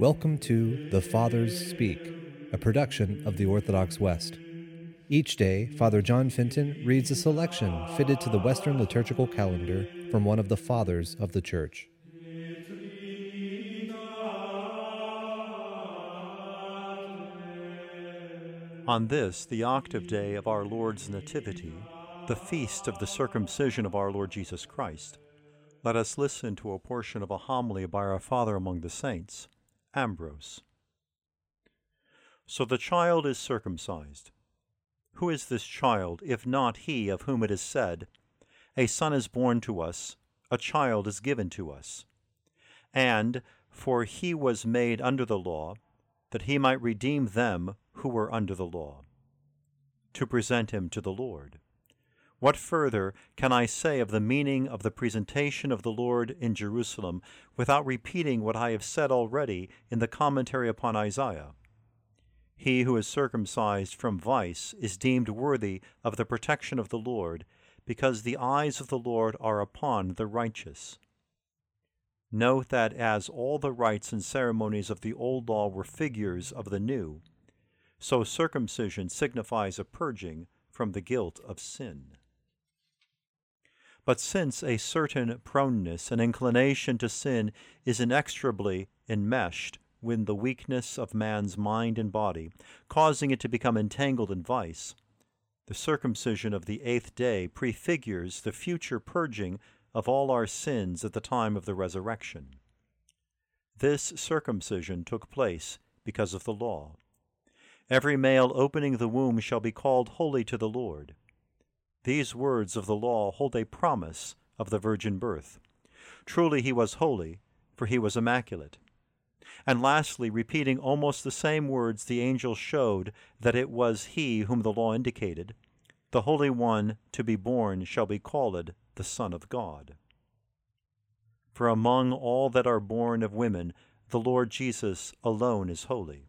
Welcome to The Fathers Speak, a production of the Orthodox West. Each day, Father John Fenton reads a selection fitted to the Western liturgical calendar from one of the Fathers of the Church. On this, the octave day of our Lord's Nativity, the feast of the circumcision of our Lord Jesus Christ, let us listen to a portion of a homily by our Father among the saints, Ambrose. So the child is circumcised. Who is this child, if not he of whom it is said, A son is born to us, a child is given to us? And, for he was made under the law, that he might redeem them who were under the law, to present him to the Lord. What further can I say of the meaning of the presentation of the Lord in Jerusalem without repeating what I have said already in the commentary upon Isaiah? He who is circumcised from vice is deemed worthy of the protection of the Lord, because the eyes of the Lord are upon the righteous. Note that as all the rites and ceremonies of the Old Law were figures of the New, so circumcision signifies a purging from the guilt of sin. But since a certain proneness and inclination to sin is inextricably enmeshed with the weakness of man's mind and body, causing it to become entangled in vice, the circumcision of the eighth day prefigures the future purging of all our sins at the time of the resurrection. This circumcision took place because of the law. Every male opening the womb shall be called holy to the Lord. These words of the law hold a promise of the virgin birth. Truly he was holy, for he was immaculate. And lastly, repeating almost the same words, the angel showed that it was he whom the law indicated. The Holy One to be born shall be called the Son of God. For among all that are born of women, the Lord Jesus alone is holy.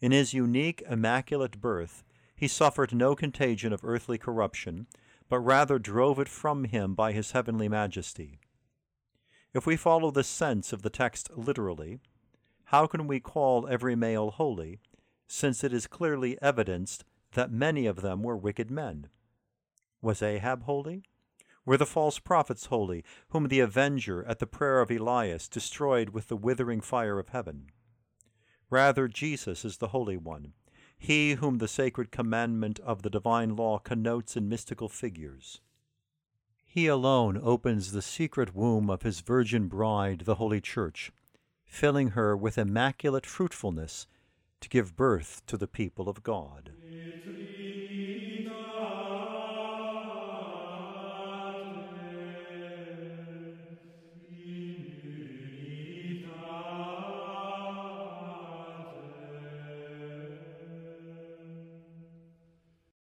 In his unique, immaculate birth, he suffered no contagion of earthly corruption, but rather drove it from him by his heavenly majesty. If we follow the sense of the text literally, how can we call every male holy, since it is clearly evidenced that many of them were wicked men? Was Ahab holy? Were the false prophets holy, whom the avenger at the prayer of Elias destroyed with the withering fire of heaven? Rather, Jesus is the Holy One, he whom the sacred commandment of the divine law connotes in mystical figures. He alone opens the secret womb of his virgin bride, the Holy Church, filling her with immaculate fruitfulness to give birth to the people of God.